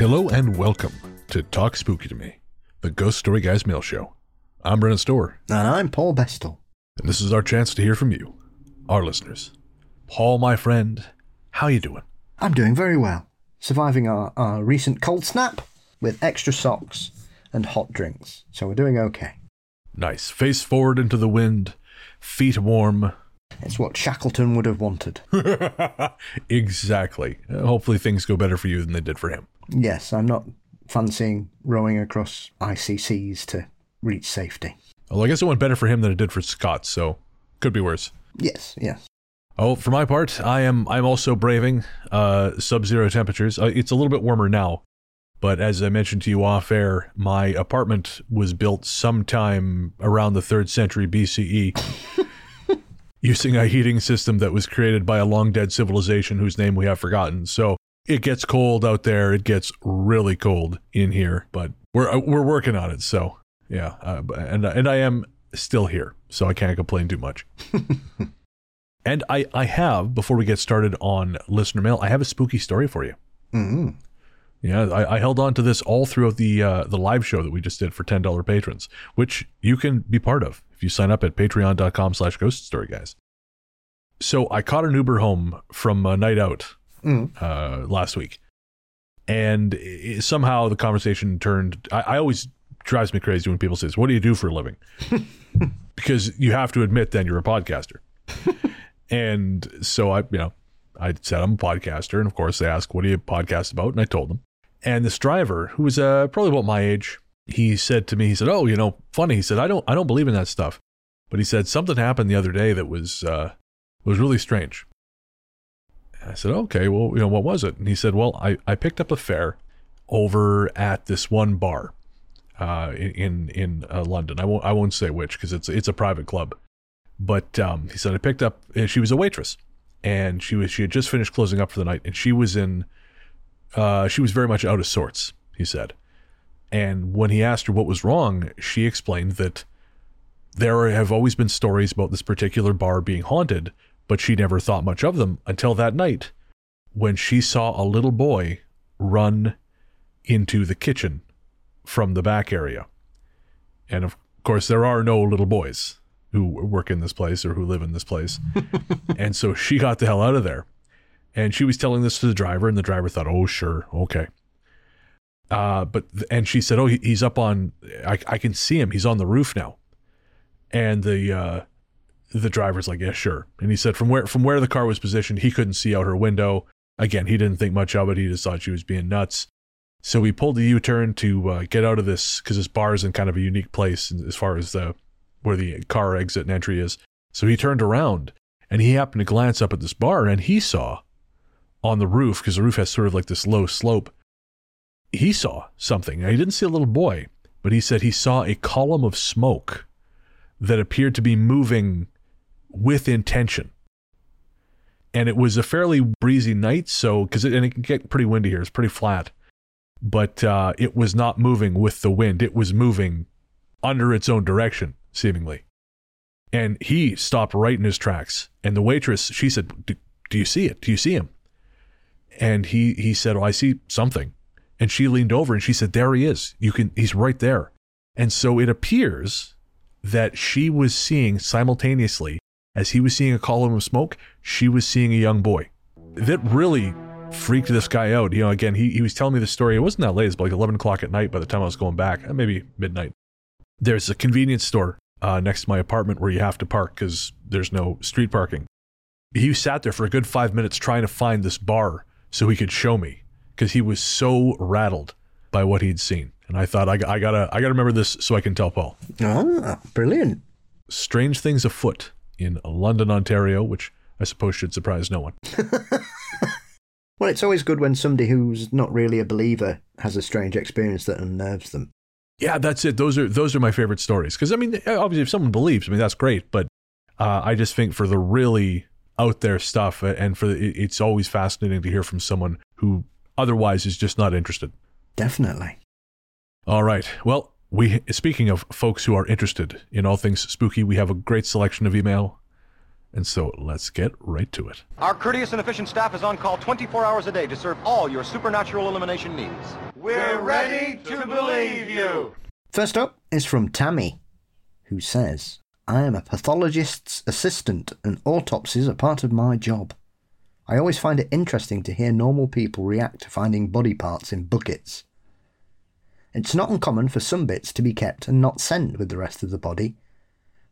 Hello and welcome to Talk Spooky to Me, the Ghost Story Guys mail show. I'm Brennan Storr, And I'm Paul Bestall. and this is our chance to hear from you, our listeners. Paul, my friend, how you doing? I'm doing very well. Surviving our, our recent cold snap with extra socks and hot drinks. So we're doing okay. Nice. Face forward into the wind, feet warm. It's what Shackleton would have wanted. exactly. Hopefully things go better for you than they did for him. Yes, I'm not fancying rowing across icy seas to reach safety. Well, I guess it went better for him than it did for Scott, so could be worse. Yes, yes. Oh, for my part, I am I'm also braving uh, sub-zero temperatures. Uh, it's a little bit warmer now, but as I mentioned to you off air, my apartment was built sometime around the third century BCE, using a heating system that was created by a long dead civilization whose name we have forgotten. So it gets cold out there. It gets really cold in here, but we're uh, we're working on it. So yeah, uh, and and I am still here, so I can't complain too much. And I, I have, before we get started on listener mail, I have a spooky story for you. Mm. Yeah, I, I held on to this all throughout the uh, the live show that we just did for ten dollar patrons, which you can be part of if you sign up at patreon.com slash ghost story guys. So I caught an Uber home from a night out Mm. uh, last week, and i somehow the conversation turned. I, I always drives me crazy when people say, "What do you do for a living?" because you have to admit then you're a podcaster. and so I, you know, I said I'm a podcaster, and of course they ask, "What do you podcast about?" And I told them. And this driver, who was uh, probably about my age, he said to me, he said, "Oh, you know, funny." He said, "I don't, I don't believe in that stuff," but he said something happened the other day that was uh, was really strange. And I said, "Okay, well, you know, what was it?" And he said, "Well, I, I picked up a fare over at this one bar uh, in in uh, London. I won't I won't say which because it's it's a private club." But um, he said I picked up. She was a waitress, and she was she had just finished closing up for the night, and she was in. Uh, she was very much out of sorts. He said, and when he asked her what was wrong, she explained that there have always been stories about this particular bar being haunted, but she never thought much of them until that night, when she saw a little boy run into the kitchen from the back area, and of course there are no little boys who work in this place or who live in this place. and so she got the hell out of there. And she was telling this to the driver, and the driver thought, oh, sure, okay. Uh, but, and she said, oh, he, he's up on, I, I can see him. He's on the roof now. And the, uh, the driver's like, yeah, sure. And he said from where, from where the car was positioned, he couldn't see out her window. Again, he didn't think much of it. He just thought she was being nuts. So he pulled the U-turn to uh, get out of this because this bar is in kind of a unique place as far as the where the car exit and entry is. So he turned around and he happened to glance up at this bar and he saw on the roof because the roof has sort of like this low slope. He saw something. Now, he didn't see a little boy, but he said he saw a column of smoke that appeared to be moving with intention. And it was a fairly breezy night, so because it, and it can get pretty windy here, it's pretty flat but uh, it was not moving with the wind. It was moving under its own direction, seemingly. And he stopped right in his tracks. And the waitress, she said, "Do, do you see it? Do you see him?" And he he said, "Oh, I see something." And she leaned over and she said, "There he is. You can. He's right there." And so it appears that she was seeing simultaneously, as he was seeing a column of smoke, she was seeing a young boy. That really freaked this guy out. You know, again, he, he was telling me the story. It wasn't that late. It was like 11 o'clock at night by the time I was going back, uh, maybe midnight. There's a convenience store uh, next to my apartment where you have to park because there's no street parking. He sat there for a good five minutes trying to find this bar so he could show me because he was so rattled by what he'd seen. And I thought, I, I gotta, I gotta remember this so I can tell Paul. Ah, brilliant. Strange things afoot in London, Ontario, which I suppose should surprise no one. Well, it's always good when somebody who's not really a believer has a strange experience that unnerves them. Yeah, that's it. Those are those are my favorite stories. Because I mean, obviously, if someone believes, I mean, that's great. But uh, I just think for the really out there stuff, and for the, it's always fascinating to hear from someone who otherwise is just not interested. Definitely. All right. Well, we speaking of folks who are interested in all things spooky, we have a great selection of email, and so let's get right to it. Our courteous and efficient staff is on call 24 hours a day to serve all your supernatural elimination needs. We're ready to believe you. First up is from Tammy, who says, I am a pathologist's assistant and autopsies are part of my job. I always find it interesting to hear normal people react to finding body parts in buckets. It's not uncommon for some bits to be kept and not sent with the rest of the body.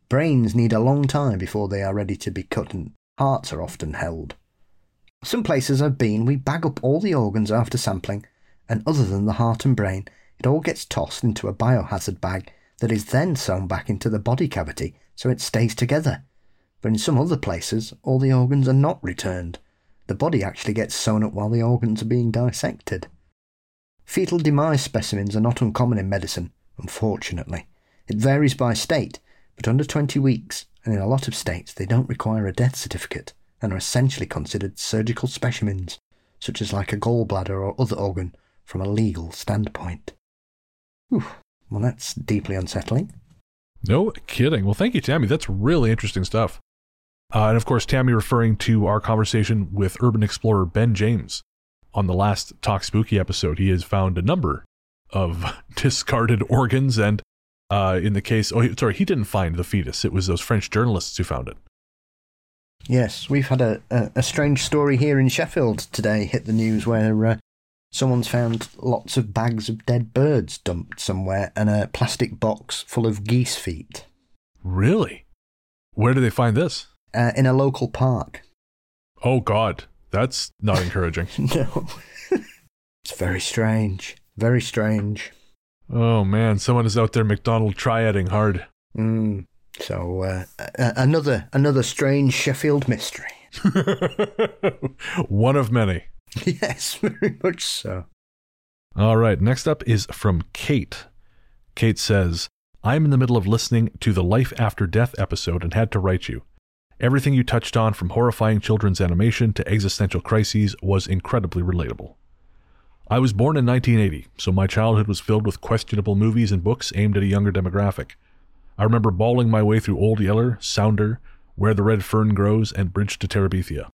Brains need a long time before they are ready to be cut, and hearts are often held. Some places I've been, we bag up all the organs after sampling, and other than the heart and brain, it all gets tossed into a biohazard bag that is then sewn back into the body cavity so it stays together. But in some other places, all the organs are not returned. The body actually gets sewn up while the organs are being dissected. Fetal demise specimens are not uncommon in medicine, unfortunately. It varies by state, but under 20 weeks, and in a lot of states, they don't require a death certificate and are essentially considered surgical specimens, such as like a gallbladder or other organ, from a legal standpoint. Whew. Well, that's deeply unsettling. No kidding. Well, thank you, Tammy. That's really interesting stuff. Uh, and of course, Tammy referring to our conversation with urban explorer Ben James on the last Talk Spooky episode. He has found a number of discarded organs, and uh, in the case, oh, sorry, he didn't find the fetus. It was those French journalists who found it. Yes, we've had a, a, a strange story here in Sheffield today hit the news where uh, someone's found lots of bags of dead birds dumped somewhere and a plastic box full of geese feet. Really? Where did they find this? Uh, in a local park. Oh, God. That's not encouraging. no. it's very strange. Very strange. Oh, man. Someone is out there McDonald triading hard. Mm. So, uh, another, another strange Sheffield mystery. One of many. Yes, very much so. All right, next up is from Kate. Kate says, I'm in the middle of listening to the Life After Death episode and had to write you. Everything you touched on, from horrifying children's animation to existential crises, was incredibly relatable. I was born in 1980, so my childhood was filled with questionable movies and books aimed at a younger demographic. I remember bawling my way through Old Yeller, Sounder, Where the Red Fern Grows, and Bridge to Terabithia.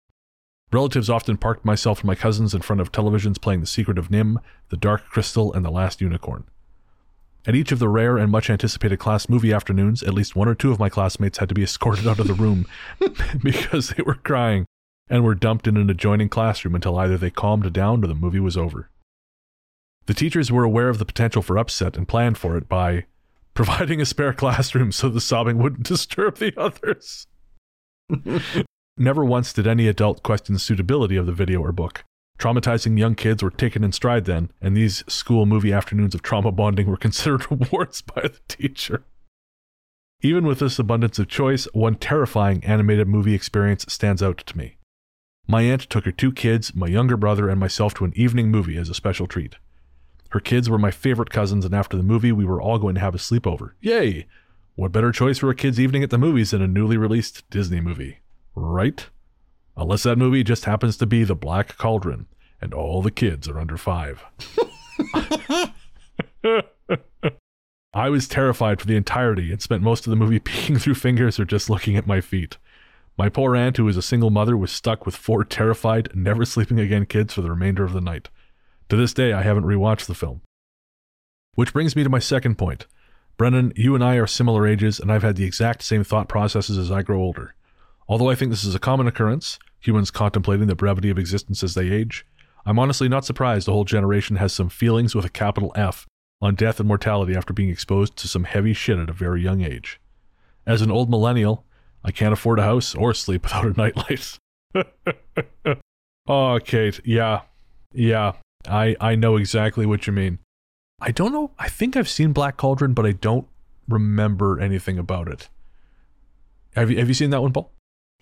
Relatives often parked myself and my cousins in front of televisions playing The Secret of NIMH, The Dark Crystal, and The Last Unicorn. At each of the rare and much anticipated class movie afternoons, at least one or two of my classmates had to be escorted out of the room because they were crying and were dumped in an adjoining classroom until either they calmed down or the movie was over. The teachers were aware of the potential for upset and planned for it by providing a spare classroom so the sobbing wouldn't disturb the others. Never once did any adult question the suitability of the video or book. Traumatizing young kids were taken in stride then, and these school movie afternoons of trauma bonding were considered rewards by the teacher. Even with this abundance of choice, one terrifying animated movie experience stands out to me. My aunt took her two kids, my younger brother, and myself to an evening movie as a special treat. Her kids were my favorite cousins, and after the movie, we were all going to have a sleepover. Yay! What better choice for a kid's evening at the movies than a newly released Disney movie? right? Unless that movie just happens to be The Black Cauldron and all the kids are under five. I was terrified for the entirety and spent most of the movie peeking through fingers or just looking at my feet. My poor aunt, who was a single mother, was stuck with four terrified, never sleeping again kids for the remainder of the night. To this day, I haven't rewatched the film. Which brings me to my second point. Brennan, you and I are similar ages, and I've had the exact same thought processes as I grow older. Although I think this is a common occurrence, humans contemplating the brevity of existence as they age, I'm honestly not surprised a whole generation has some feelings with a capital F on death and mortality after being exposed to some heavy shit at a very young age. As an old millennial, I can't afford a house or sleep without a nightlight. oh, Kate, yeah, yeah, I I know exactly what you mean. I don't know. I think I've seen Black Cauldron, but I don't remember anything about it. Have you have you seen that one, Paul?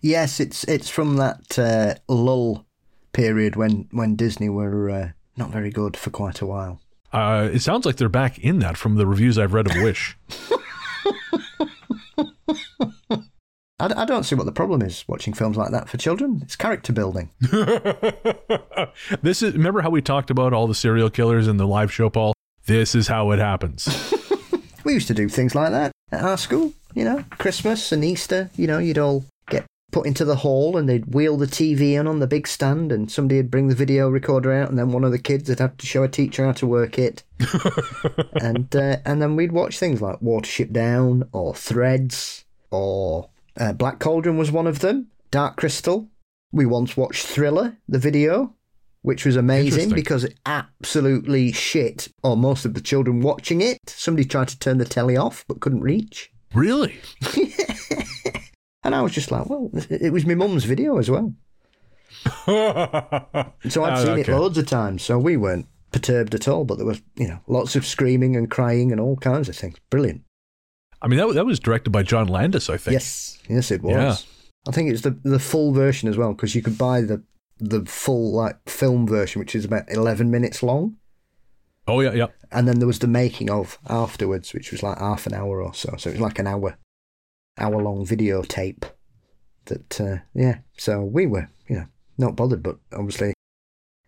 Yes, it's it's from that uh, lull period when when Disney were uh, not very good for quite a while. Uh, it sounds like they're back in that from the reviews I've read of Wish. I, I, don't see what the problem is watching films like that for children. It's character building. this is remember how we talked about all the serial killers in the live show, Paul. This is how it happens. we used to do things like that at our school. You know, Christmas and Easter. You know, you'd all put into the hall and they'd wheel the TV in on the big stand and somebody would bring the video recorder out and then one of the kids would have to show a teacher how to work it. and uh, and then we'd watch things like Watership Down or Threads or uh, Black Cauldron was one of them. Dark Crystal. We once watched Thriller, the video, which was amazing because it absolutely shit or most of the children watching it. Somebody tried to turn the telly off but couldn't reach. Really? And I was just like, well, it was my mum's video as well. So I'd Ah, seen it loads of times. So we weren't perturbed at all, but there was, you know, lots of screaming and crying and all kinds of things. Brilliant. I mean, that, that was directed by John Landis, I think. Yes, yes, it was. Yeah. I think it's the the full version as well because you could buy the the full like film version, which is about eleven minutes long, Oh, yeah, yeah. and then there was the making of afterwards, which was like half an hour or so. So it was like an hour hour long videotape. That uh, yeah. So we were, you know, not bothered, but obviously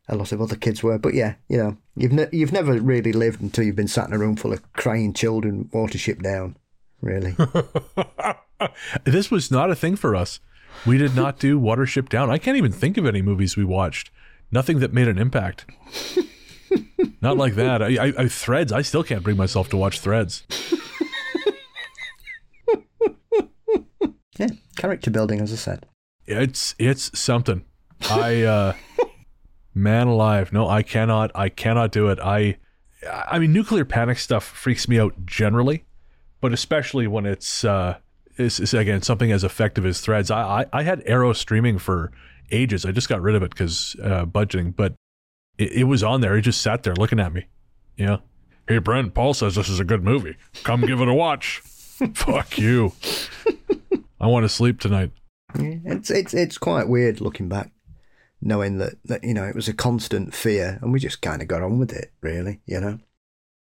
a lot of other kids were. But yeah, you know, you've ne- you've never really lived until you've been sat in a room full of crying children, Watership Down. Really. this was not a thing for us. We did not do Watership Down. I can't even think of any movies we watched. Nothing that made an impact. not like that. I, I, I Threads. I still can't bring myself to watch Threads. Yeah, character building, as I said. It's it's something. I uh man alive. No, I cannot I cannot do it. I I mean nuclear panic stuff freaks me out generally, but especially when it's uh is, is again something as effective as threads. I, I I had arrow streaming for ages. I just got rid of it because uh budgeting, but it, it was on there. It just sat there looking at me. You know. Hey Brent, Paul says this is a good movie. Come give it a watch. Fuck you. I want to sleep tonight. Yeah, it's it's it's quite weird looking back, knowing that, that you know it was a constant fear, and we just kind of got on with it, really. You know,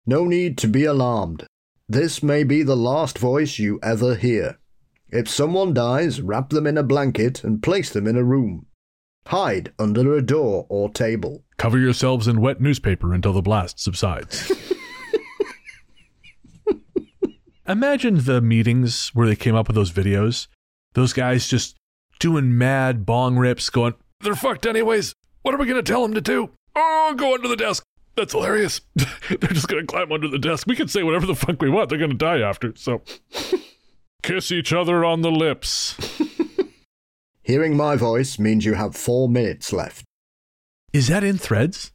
no need to be alarmed. This may be the last voice you ever hear. If someone dies, wrap them in a blanket and place them in a room. Hide under a door or table. Cover yourselves in wet newspaper until the blast subsides. Imagine the meetings where they came up with those videos. Those guys just doing mad bong rips, going, They're fucked anyways. What are we going to tell them to do? Oh, go under the desk. That's hilarious. They're just going to climb under the desk. We can say whatever the fuck we want. They're going to die after. So, kiss each other on the lips. Hearing my voice means you have four minutes left. Is that in threads?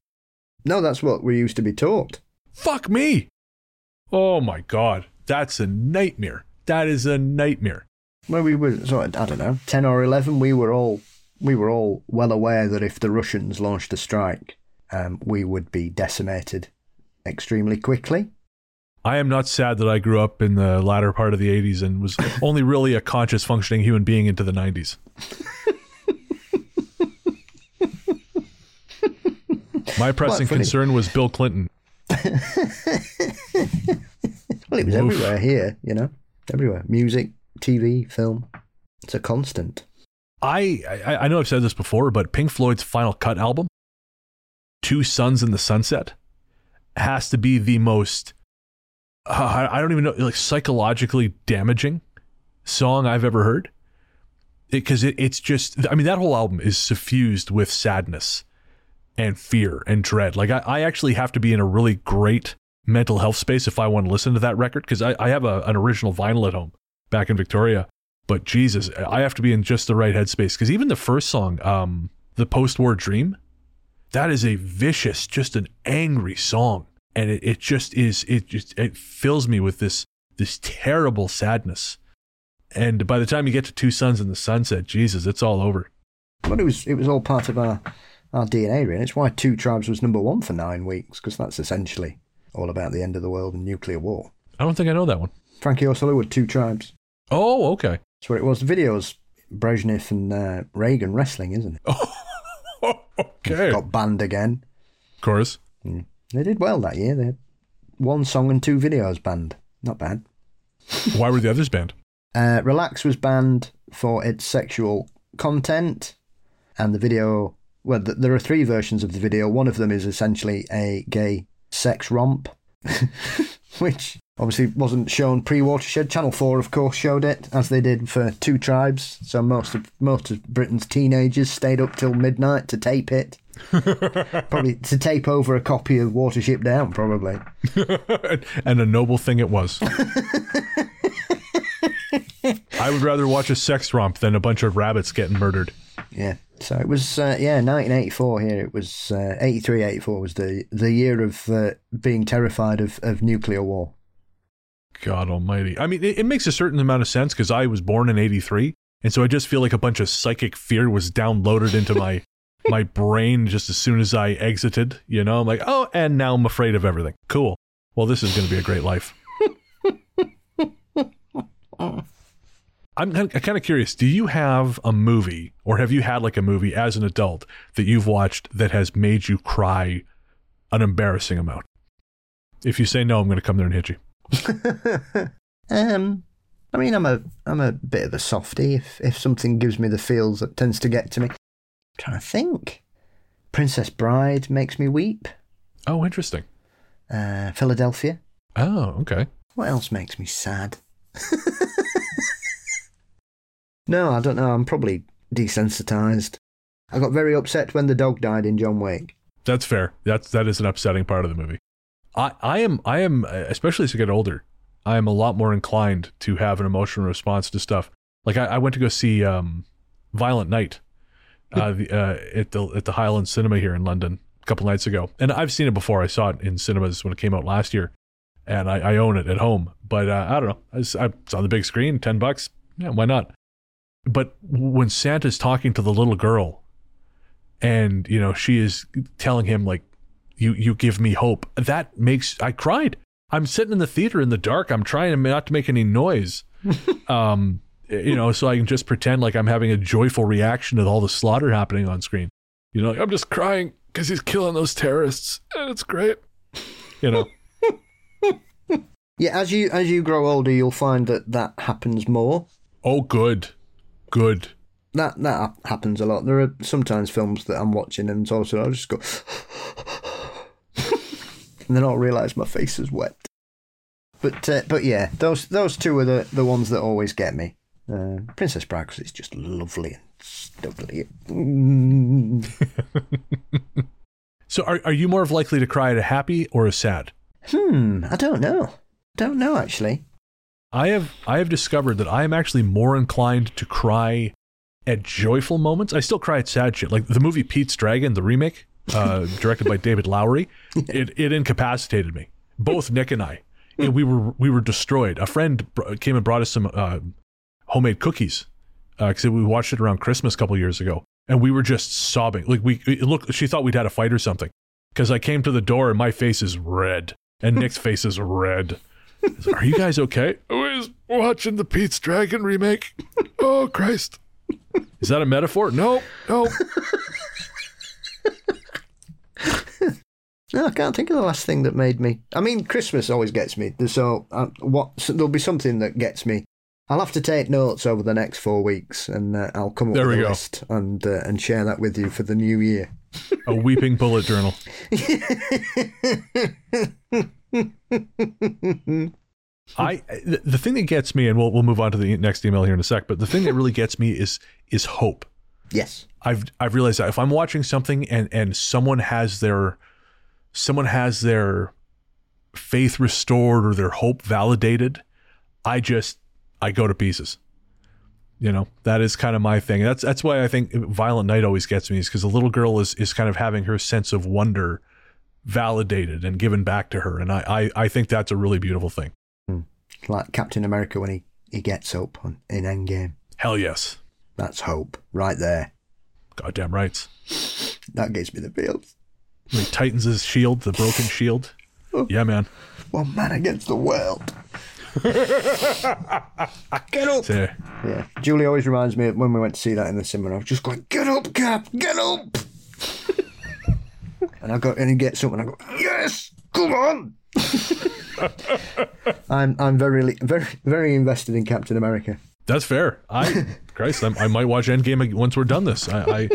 No, that's what we used to be taught. Fuck me. Oh my God. That's a nightmare. That is a nightmare. Well, we were sort of, I don't know, ten or eleven. We were all we were all well aware that if the Russians launched a strike, um, we would be decimated extremely quickly. I am not sad that I grew up in the latter part of the 80s and was only really a conscious functioning human being into the 90s. My pressing concern was Bill Clinton. Well, it was Oof. everywhere here, you know, everywhere. Music, TV, film. It's a constant. I, I I know I've said this before, but Pink Floyd's Final Cut album, Two Suns in the Sunset, has to be the most uh, I don't even know like psychologically damaging song I've ever heard. Because it, it's just I mean that whole album is suffused with sadness and fear and dread. Like I, I actually have to be in a really great mental health space if I want to listen to that record because I, I have a, an original vinyl at home back in Victoria. But Jesus, I have to be in just the right headspace because even the first song, um, the post-war dream, that is a vicious, just an angry song, and it, it just is. It just it fills me with this this terrible sadness. And by the time you get to Two Suns in the Sunset, Jesus, it's all over. But it was it was all part of our our DNA, really. It's why Two Tribes was number one for nine weeks because that's essentially all about the end of the world and nuclear war. I don't think I know that one. Frankie Goes to Hollywood, Two Tribes. Oh, okay. That's what it was. The videos Brezhnev and uh, Reagan wrestling, isn't it? Oh, okay. Of Got banned again. course. They did well that year. They had one song and two videos banned. Not bad. Why were the others banned? Uh, Relax was banned for its sexual content, and the video. Well, th- there are three versions of the video. One of them is essentially a gay sex romp. which obviously wasn't shown pre-Watershed. Channel Four, of course, showed it as they did for Two Tribes. So most of most of Britain's teenagers stayed up till midnight to tape it. probably to tape over a copy of Watership Down, probably. and a noble thing it was. I would rather watch a sex romp than a bunch of rabbits getting murdered. Yeah. So it was, uh, yeah, 1984 here. It was uh, 83, 84 was the, the year of uh, being terrified of, of nuclear war. God almighty. I mean, it, it makes a certain amount of sense because I was born in 83. And so I just feel like a bunch of psychic fear was downloaded into my my brain just as soon as I exited. You know, I'm like, oh, and now I'm afraid of everything. Cool. Well, this is going to be a great life. I'm kind of curious. Do you have a movie, or have you had like a movie as an adult that you've watched that has made you cry an embarrassing amount? If you say no, I'm going to come there and hit you. um, I mean, I'm a I'm a bit of a softie. If if something gives me the feels, that tends to get to me. I'm trying to think. Princess Bride makes me weep. Oh, interesting. Uh, Philadelphia. Oh, okay. What else makes me sad? no, I don't know. I'm probably desensitized. I got very upset when the dog died in John Wick. That's fair. That's that is an upsetting part of the movie. I, I am I am especially as I get older, I am a lot more inclined to have an emotional response to stuff. Like I, I went to go see um, Violent Night uh, the, uh, at the at the Hyland Cinema here in London a couple nights ago, and I've seen it before. I saw it in cinemas when it came out last year, and I, I own it at home. But uh, I don't know. I, I, it's on the big screen, ten bucks. Yeah, why not? But when Santa's talking to the little girl, and you know she is telling him like, "You you give me hope," that makes I cried. I'm sitting in the theater in the dark. I'm trying not to make any noise. um, you know, so I can just pretend like I'm having a joyful reaction to all the slaughter happening on screen. You know, like, I'm just crying because he's killing those terrorists, and it's great. You know. yeah, as you as you grow older, you'll find that that happens more. Oh, good, good. That that happens a lot. There are sometimes films that I'm watching and also I'll just go, and then I'll realise my face is wet. But uh, but yeah, those those two are the, the ones that always get me. Uh, Princess Bride because it's just lovely and stuffly. so are are you more of likely to cry at a happy or a sad? Hmm, I don't know. Don't know actually. I have I have discovered that I am actually more inclined to cry at joyful moments. I still cry at sad shit. Like the movie Pete's Dragon, the remake, uh, directed by David Lowery, it it incapacitated me. Both Nick and I, and we were we were destroyed. A friend came and brought us some uh, homemade cookies because uh, we watched it around Christmas a couple years ago, and we were just sobbing. Like we look, she thought we'd had a fight or something. Because I came to the door and my face is red, and Nick's face is red. Like, Are you guys okay? I was watching the Pete's Dragon remake. Oh Christ! Is that a metaphor? No, no. No, I can't think of the last thing that made me. I mean, Christmas always gets me. So, uh, what? So there'll be something that gets me I'll have to take notes over the next four weeks, and uh, I'll come up there with a go. list and uh, and share that with you for the new year. A weeping bullet journal. I the thing that gets me, and we'll we'll move on to the next email here in a sec. But the thing that really gets me is is hope. Yes, I've I've realized that if I'm watching something and and someone has their someone has their faith restored or their hope validated, I just I go to pieces. You know, that is kind of my thing. That's that's why I think Violent Night always gets me is because the little girl is is kind of having her sense of wonder validated and given back to her, and I I, I think that's a really beautiful thing. Hmm. Like Captain America when he he gets up on, in Endgame. Hell yes, that's hope right there. Goddamn right. That gives me the feels. He tightens his shield, the broken shield. Oh. Yeah, man. One man against the world. get up. So, yeah. Julie always reminds me of when we went to see that in the cinema. I was just going, get up, Cap, get up. and I go in and get something. I go, yes, come on. I'm I'm very very very invested in Captain America. That's fair. I Christ, I, I might watch Endgame once we're done this. I, I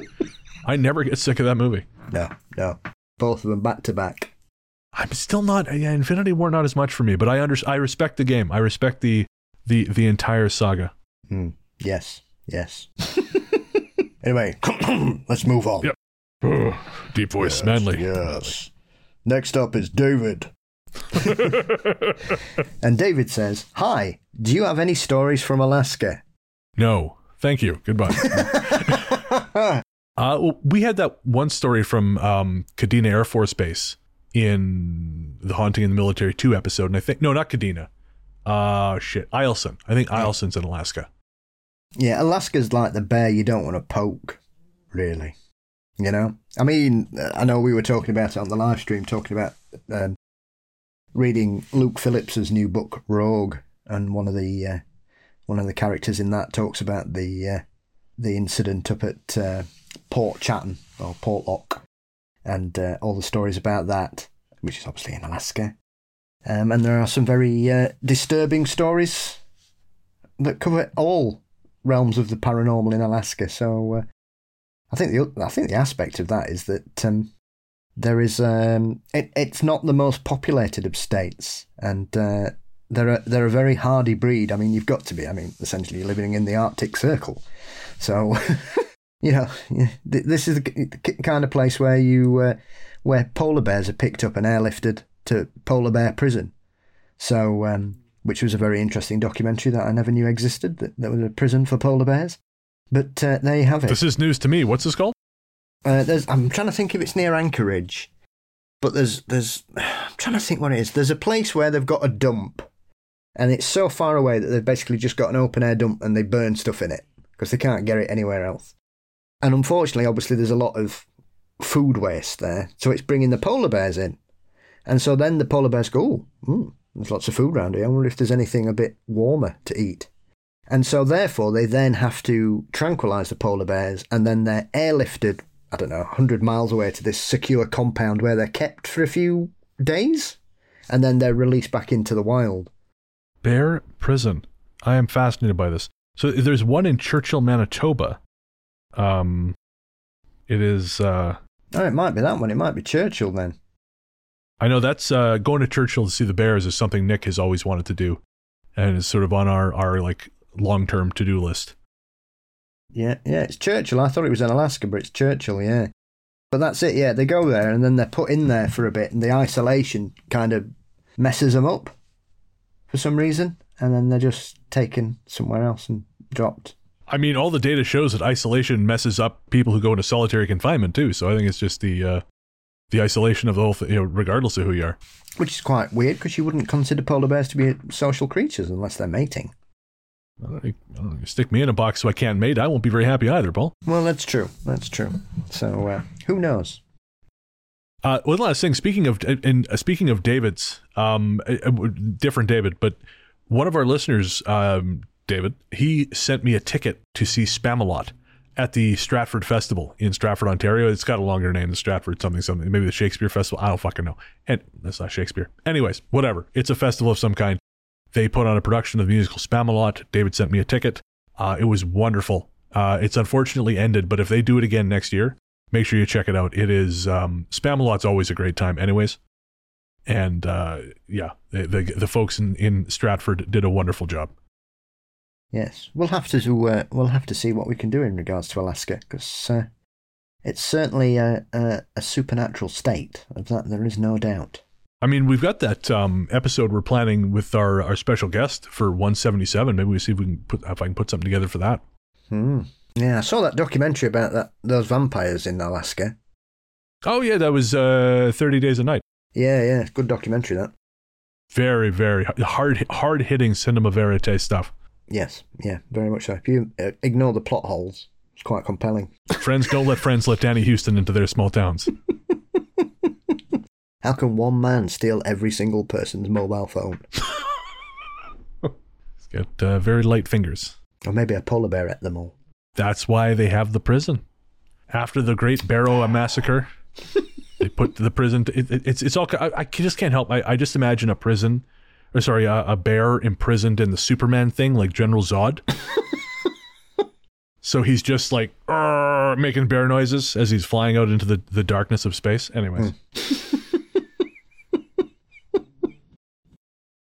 I never get sick of that movie. No, no, both of them back to back. I'm still not. Yeah, Infinity War not as much for me, but I under I respect the game. I respect the the the entire saga. Hmm. Yes. Yes. anyway, let's move on. Yep. Deep voice, Yes, manly. Yes. Next up is David. and David says, Hi, do you have any stories from Alaska? No, thank you. Goodbye. uh, we had that one story from um, Kadena Air Force Base in the Haunting in the Military Two episode, and I think no, not Kadena. Uh shit, Eielson. I think Eielson's in Alaska. Yeah, Alaska's like the bear you don't want to poke, really. You know? I mean, I know we were talking about it on the live stream, talking about um, reading Luke Phillips's new book, Rogue, and one of the uh, one of the characters in that talks about the uh, the incident up at uh, Port Chatham or Portlock, and uh, all the stories about that, which is obviously in Alaska. Um, and there are some very uh, disturbing stories that cover all realms of the paranormal in Alaska. So uh, I think the I think the aspect of that is that um, there is um, it, it's not the most populated of states, and uh, they're a, they're a very hardy breed. I mean, you've got to be. I mean, essentially, you're living in the Arctic Circle, so you know this is the kind of place where you uh, where polar bears are picked up and airlifted to polar bear prison. So. Um, which was a very interesting documentary that I never knew existed. That there was a prison for polar bears, but uh, there you have it. This is news to me. What's this called? Uh, there's, I'm trying to think if it's near Anchorage, but there's there's I'm trying to think what it is. There's a place where they've got a dump, and it's so far away that they've basically just got an open air dump and they burn stuff in it because they can't get it anywhere else. And unfortunately, obviously, there's a lot of food waste there, so it's bringing the polar bears in, and so then the polar bears go, "Ooh, mm, there's lots of food around here. I wonder if there's anything a bit warmer to eat." And so, therefore, they then have to tranquilize the polar bears, and then they're airlifted I don't know, 100 miles away to this secure compound where they're kept for a few days and then they're released back into the wild. Bear Prison. I am fascinated by this. So there's one in Churchill, Manitoba. Um, it is. Uh, Oh, it might be that one. It might be Churchill then. I know that's uh, going to Churchill to see the Bears is something Nick has always wanted to do, and it's sort of on our our like long term to do list. Yeah, yeah, it's Churchill. I thought it was in Alaska, but it's Churchill, yeah. But that's it, yeah. They go there and then they're put in there for a bit, and the isolation kind of messes them up for some reason, and then they're just taken somewhere else and dropped. I mean, all the data shows that isolation messes up people who go into solitary confinement too. So I think it's just the uh, the isolation of the whole thing, you know, regardless of who you are. Which is quite weird because you wouldn't consider polar bears to be social creatures unless they're mating. I don't, know, stick me in a box so I can't mate. I won't be very happy either, Paul. Well, that's true. That's true. So uh, who knows? Uh, one last thing. Speaking of and uh, speaking of David's, um, uh, uh, different David, but one of our listeners, um, David, he sent me a ticket to see Spamalot at the Stratford Festival in Stratford, Ontario. It's got a longer name than Stratford something something. Maybe the Shakespeare Festival. I don't fucking know. And that's not Shakespeare. Anyways, whatever. It's a festival of some kind. They put on a production of the musical Spamalot. David sent me a ticket. Uh, it was wonderful. Uh, it's unfortunately ended, but if they do it again next year, make sure you check it out. It is um, Spamalot's always a great time, anyways. And uh, yeah, the, the the folks in, in Stratford did a wonderful job. Yes, we'll have to uh, we'll have to see what we can do in regards to Alaska because uh, it's certainly a, a a supernatural state. Of that, there is no doubt. I mean, we've got that um, episode we're planning with our, our special guest for 177. Maybe we see if we can put if I can put something together for that. Hmm. Yeah, I saw that documentary about that those vampires in Alaska. Oh yeah, that was uh, 30 Days of Night. Yeah, yeah, good documentary that. Very, very hard, hard hitting cinema verite stuff. Yes, yeah, very much so. If you uh, ignore the plot holes, it's quite compelling. friends don't let friends let Danny Huston into their small towns. How can one man steal every single person's mobile phone? He's got uh, very light fingers. Or maybe a polar bear at them all. That's why they have the prison. After the Great Barrow Massacre, they put the prison. To, it, it, it's it's all. I, I just can't help. I, I just imagine a prison, or sorry, a, a bear imprisoned in the Superman thing, like General Zod. so he's just like making bear noises as he's flying out into the, the darkness of space. Anyways,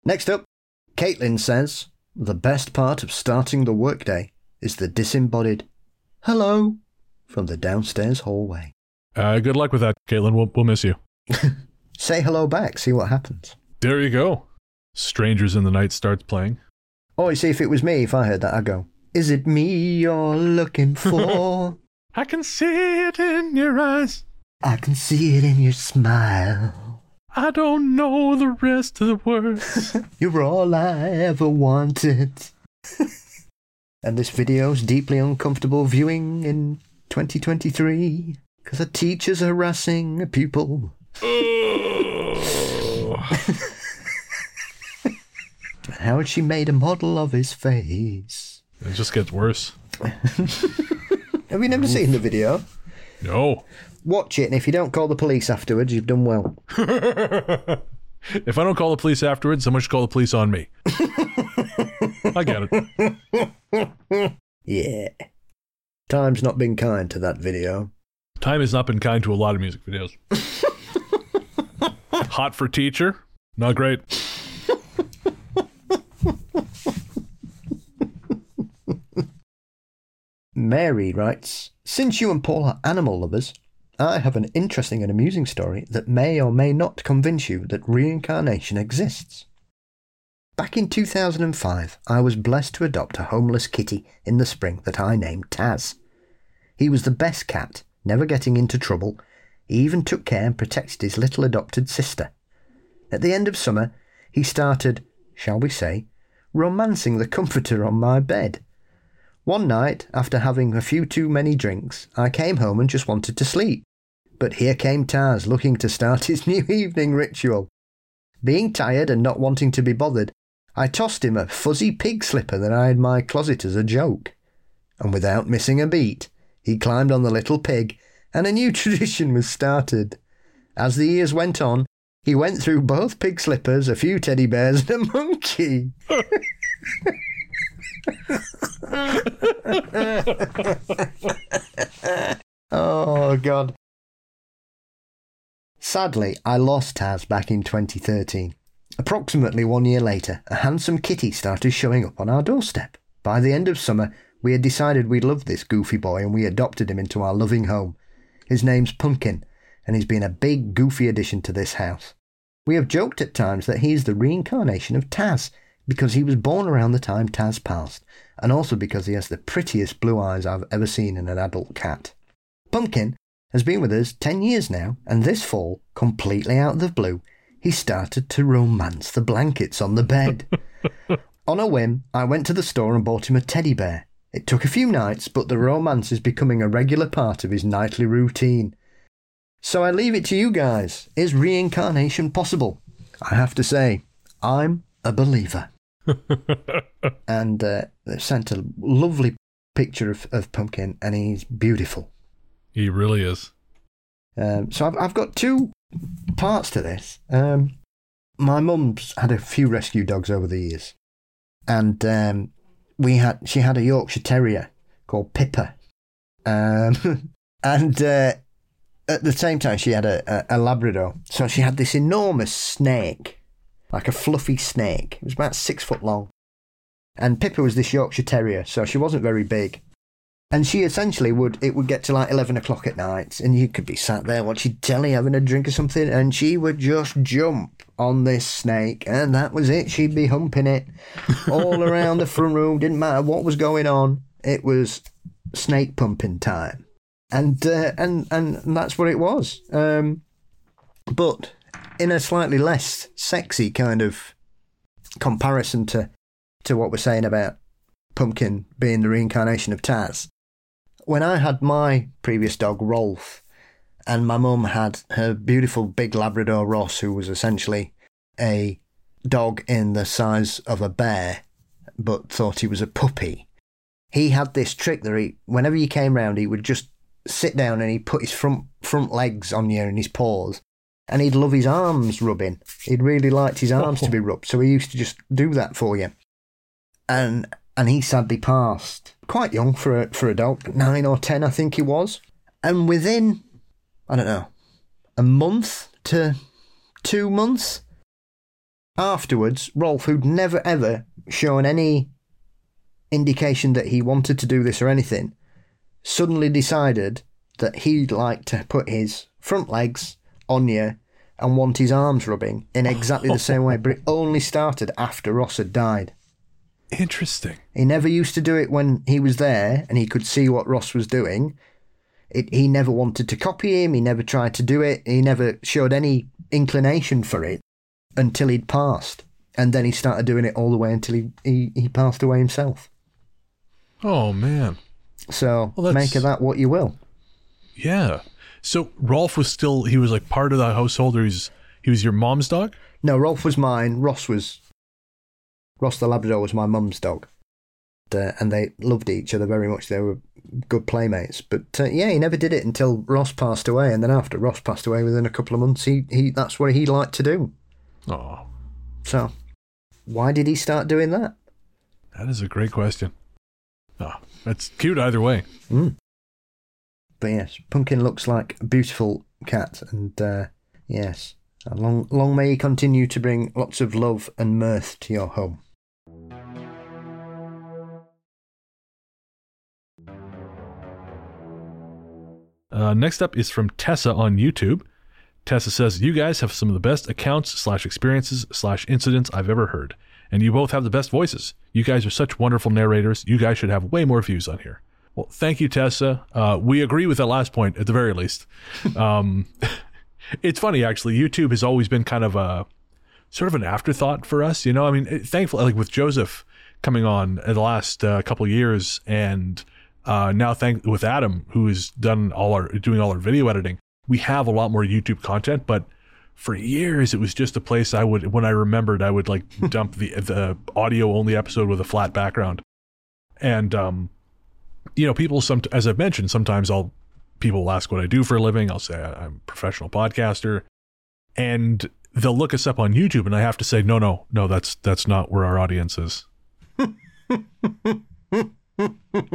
Next up, Caitlin says the best part of starting the workday is the disembodied hello from the downstairs hallway. Uh, good luck with that, Caitlin. We'll, we'll miss you. Say hello back, see what happens. There you go. Strangers in the Night starts playing. Oh, you see, if it was me, if I heard that, I'd go, Is it me you're looking for? I can see it in your eyes. I can see it in your smile. I don't know the rest of the words. You're all I ever wanted. and this video's deeply uncomfortable viewing in 2023 because a teacher's harassing a pupil. Howard, she made a model of his face. it just gets worse. Have you never seen the video? No. Watch it, and if you don't call the police afterwards, you've done well. If I don't call the police afterwards, someone should call the police on me. I get it. Yeah. Time's not been kind to that video. Time has not been kind to a lot of music videos. Hot for teacher? Not great. Mary writes Since you and Paul are animal lovers, I have an interesting and amusing story that may or may not convince you that reincarnation exists. Back in 2005, I was blessed to adopt a homeless kitty in the spring that I named Taz. He was the best cat, never getting into trouble. He even took care and protected his little adopted sister. At the end of summer, he started, shall we say, romancing the comforter on my bed. One night, after having a few too many drinks, I came home and just wanted to sleep. But here came Taz looking to start his new evening ritual. Being tired and not wanting to be bothered, I tossed him a fuzzy pig slipper that I had in my closet as a joke. And without missing a beat, he climbed on the little pig, and a new tradition was started. As the years went on, he went through both pig slippers, a few teddy bears, and a monkey. oh, God. Sadly, I lost Taz back in 2013. Approximately one year later, a handsome kitty started showing up on our doorstep. By the end of summer, we had decided we loved this goofy boy and we adopted him into our loving home. His name's Pumpkin, and he's been a big, goofy addition to this house. We have joked at times that he is the reincarnation of Taz, because he was born around the time Taz passed, and also because he has the prettiest blue eyes I've ever seen in an adult cat. Pumpkin has been with us 10 years now, and this fall, completely out of the blue, he started to romance the blankets on the bed. on a whim, I went to the store and bought him a teddy bear. It took a few nights, but the romance is becoming a regular part of his nightly routine. So I leave it to you guys. Is reincarnation possible? I have to say, I'm a believer. and uh, they've sent a lovely picture of, of Pumpkin, and he's beautiful. He really is. Um, so I've, I've got two parts to this. Um, my mum's had a few rescue dogs over the years, and um, we had she had a Yorkshire Terrier called Pippa, um, and uh, at the same time she had a, a, a Labrador. So she had this enormous snake, like a fluffy snake. It was about six foot long, and Pippa was this Yorkshire Terrier, so she wasn't very big. And she essentially would, it would get to like 11 o'clock at night, and you could be sat there watching telly, having a drink or something, and she would just jump on this snake, and that was it. She'd be humping it all around the front room, didn't matter what was going on. It was snake pumping time. And, uh, and, and that's what it was. Um, but in a slightly less sexy kind of comparison to, to what we're saying about Pumpkin being the reincarnation of Taz when I had my previous dog, Rolf, and my mum had her beautiful big Labrador Ross, who was essentially a dog in the size of a bear, but thought he was a puppy. He had this trick that he, whenever you came round, he would just sit down and he'd put his front front legs on you and his paws, and he'd love his arms rubbing. He'd really liked his arms to be oh. rubbed, so he used to just do that for you. And and he sadly passed quite young for a, for a dog, nine or ten, I think he was. And within, I don't know, a month to two months, afterwards, Rolf, who'd never ever shown any indication that he wanted to do this or anything, suddenly decided that he'd like to put his front legs on you and want his arms rubbing in exactly the same way, but it only started after Ross had died. Interesting. He never used to do it when he was there and he could see what Ross was doing. It, he never wanted to copy him. He never tried to do it. He never showed any inclination for it until he'd passed. And then he started doing it all the way until he, he, he passed away himself. Oh man. So Well, make of that what you will. Yeah. So Rolf was still he was like part of the household or he's he was your mom's dog? No, Rolf was mine. Ross was. Ross the Labrador was my mum's dog. Uh, and they loved each other very much. They were good playmates. But uh, yeah, he never did it until Ross passed away. And then after Ross passed away, within a couple of months, he, he that's what he liked to do. Oh, So why did he start doing that? that is a great question. Oh, that's cute either way. But yes, Pumpkin looks like a beautiful cat. And uh, yes, long, long may he continue to bring lots of love and mirth to your home. Uh, next up is from Tessa on YouTube. Tessa says, "You guys have some of the best accounts slash experiences slash incidents I've ever heard, and you both have the best voices. You guys are such wonderful narrators. You guys should have way more views on here." Well, thank you, Tessa. Uh, we agree with that last point at the very least. Um, it's funny actually. YouTube has always been kind of a sort of an afterthought for us. You know, I mean, it- thankfully, like with Joseph coming on in the last uh, couple of years, and uh, now thank with Adam, who has done all our doing all our video editing, we have a lot more YouTube content. But for years, it was just a place I would, when I remembered, I would like dump the the audio only episode with a flat background, and um, you know, people some as I've mentioned, sometimes I'll people will ask what I do for a living. I'll say I'm a professional podcaster, and they'll look us up on YouTube, and I have to say, no, no, no, that's that's not where our audience is.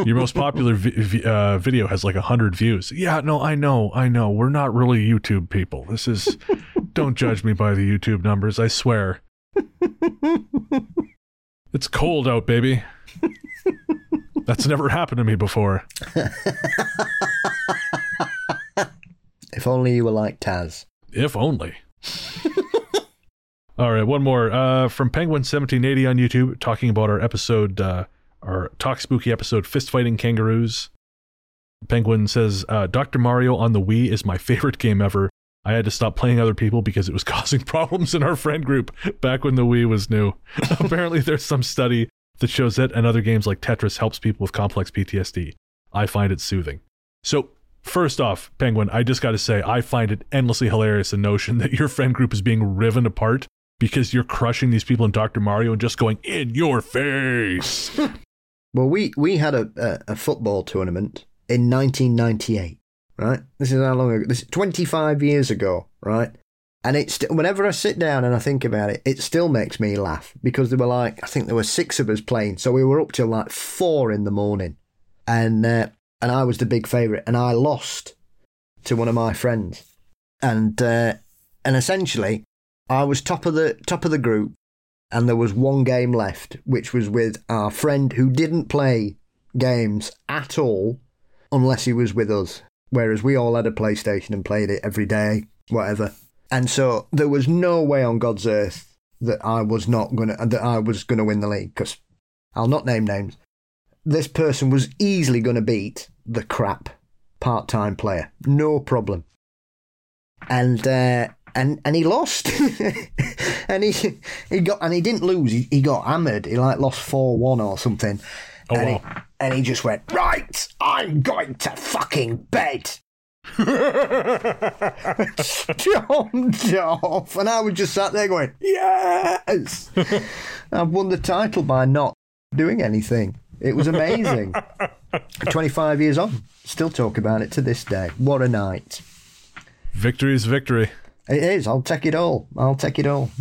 Your most popular vi- uh, video has like a hundred views. Yeah, no, I know, I know. We're not really YouTube people. This is. don't judge me by the YouTube numbers. I swear. it's cold out, baby. That's never happened to me before. If only you were like Taz. If only. All right, one more uh, from Penguin seventeen eighty on YouTube, talking about our episode, uh, our talk spooky episode, fist fighting kangaroos. Penguin says, uh, "Doctor Mario on the Wii is my favorite game ever. I had to stop playing other people because it was causing problems in our friend group back when the Wii was new. Apparently, there's some study that shows that, and other games like Tetris helps people with complex PTSD. I find it soothing. So." First off, Penguin, I just got to say, I find it endlessly hilarious the notion that your friend group is being riven apart because you're crushing these people in Dr. Mario and just going in your face. Well, we, we had a, a, a football tournament in 1998, right? This is how long ago? This is 25 years ago, right? And it's whenever I sit down and I think about it, it still makes me laugh because there were like I think there were six of us playing, so we were up till like four in the morning, and uh, and I was the big favourite, and I lost to one of my friends, and uh, and essentially I was top of the top of the group, and there was one game left, which was with our friend who didn't play games at all unless he was with us. Whereas we all had a PlayStation and played it every day, whatever. And so there was no way on God's earth that I was not gonna that I was gonna win the league because I'll not name names. This person was easily gonna beat the crap part-time player, no problem. And uh, and and he lost, and he he got and he didn't lose. He, he got hammered. He like lost four one or something. Oh, and, wow. he, and he just went right. I'm going to fucking bed. Jumped off, and I was just sat there going, "Yes, I've won the title by not doing anything." It was amazing. Twenty-five years on, still talk about it to this day. What a night! victory is victory. It is. I'll take it all. I'll take it all.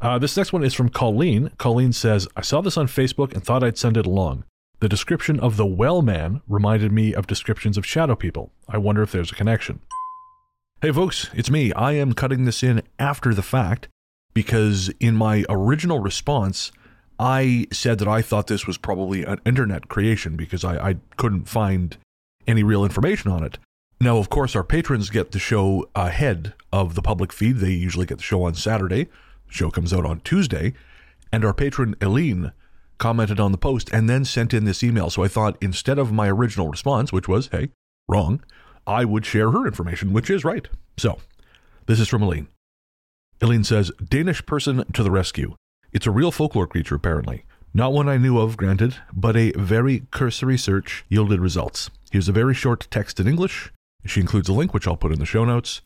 Uh, this next one is from Colleen. Colleen says, I saw this on Facebook and thought I'd send it along. The description of the well man reminded me of descriptions of shadow people. I wonder if there's a connection. Hey, folks, it's me. I am cutting this in after the fact because in my original response, I said that I thought this was probably an internet creation because I, I couldn't find any real information on it. Now, of course, our patrons get the show ahead of the public feed. They usually get the show on Saturday. The show comes out on Tuesday. And our patron, Eileen, commented on the post and then sent in this email. So I thought instead of my original response, which was, hey, wrong, I would share her information, which is right. So this is from Eileen. Eileen says, Danish person to the rescue. It's a real folklore creature, apparently. Not one I knew of, granted, but a very cursory search yielded results. Here's a very short text in English. She includes a link, which I'll put in the show notes.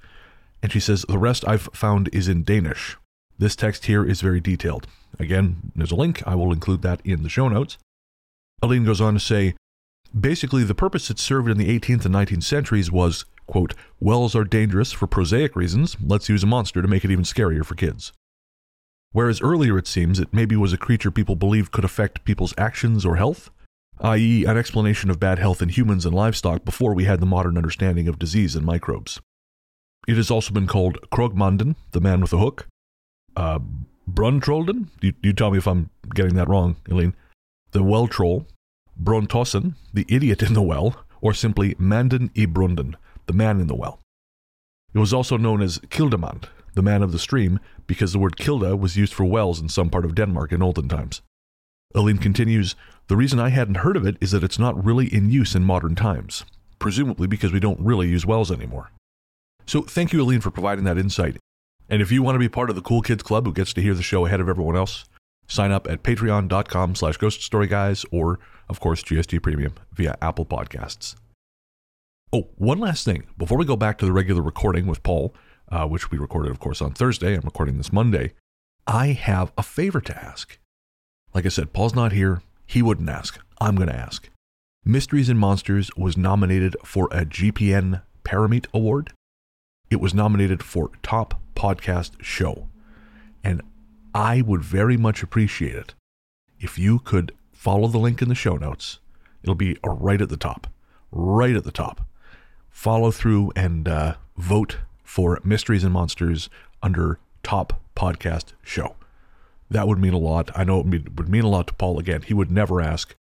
And she says, The rest I've found is in Danish. This text here is very detailed. Again, there's a link. I will include that in the show notes. Aline goes on to say, basically, the purpose it served in the 18th and 19th centuries was, quote, wells are dangerous for prosaic reasons. Let's use a monster to make it even scarier for kids. Whereas earlier it seems it maybe was a creature people believed could affect people's actions or health, i.e., an explanation of bad health in humans and livestock before we had the modern understanding of disease and microbes. It has also been called Krogmanden, the man with a hook, uh, Bruntrolden, you, you tell me if I'm getting that wrong, Eileen, the well troll, Brontossen, the idiot in the well, or simply Manden i Brunden, the man in the well. It was also known as Kildemand, the man of the stream, because the word kilda was used for wells in some part of Denmark in olden times. Aline continues, The reason I hadn't heard of it is that it's not really in use in modern times, presumably because we don't really use wells anymore. So thank you, Aline, for providing that insight. And if you want to be part of the Cool Kids Club who gets to hear the show ahead of everyone else, sign up at patreon.com slash ghost story guys or, of course, GST Premium via Apple Podcasts. Oh, one last thing. Before we go back to the regular recording with Paul, uh, which we recorded, of course, on Thursday, I'm recording this Monday, I have a favor to ask. Like I said, Paul's not here. He wouldn't ask. I'm going to ask. Mysteries and Monsters was nominated for a GPN ParaMeet Award. It was nominated for Top Podcast Show. And I would very much appreciate it if you could follow the link in the show notes. It'll be right at the top. Right at the top. Follow through and uh, vote for Mysteries and Monsters under Top Podcast Show. That would mean a lot. I know it would mean a lot to Paul again. He would never ask.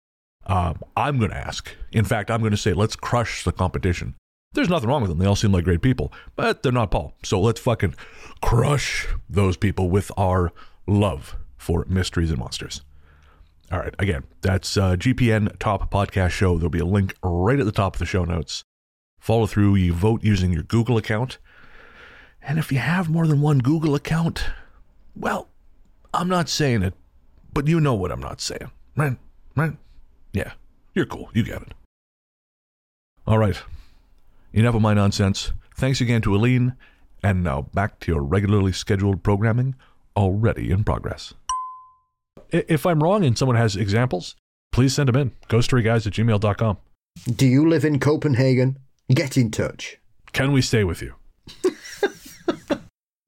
Um, I'm going to ask. In fact, I'm going to say, let's crush the competition. There's nothing wrong with them. They all seem like great people, but they're not Paul. So let's fucking crush those people with our love for mysteries and monsters. All right, again, that's uh, GPN Top Podcast Show. There'll be a link right at the top of the show notes. Follow through. You vote using your Google account. And if you have more than one Google account, well, I'm not saying it, but you know what I'm not saying, right? Right? Yeah, you're cool. You get it. All right, Enough of my nonsense. Thanks again to Aline. And now back to your regularly scheduled programming, already in progress. If I'm wrong and someone has examples, please send them in. Ghoststoryguys at gmail.com. Do you live in Copenhagen? Get in touch. Can we stay with you?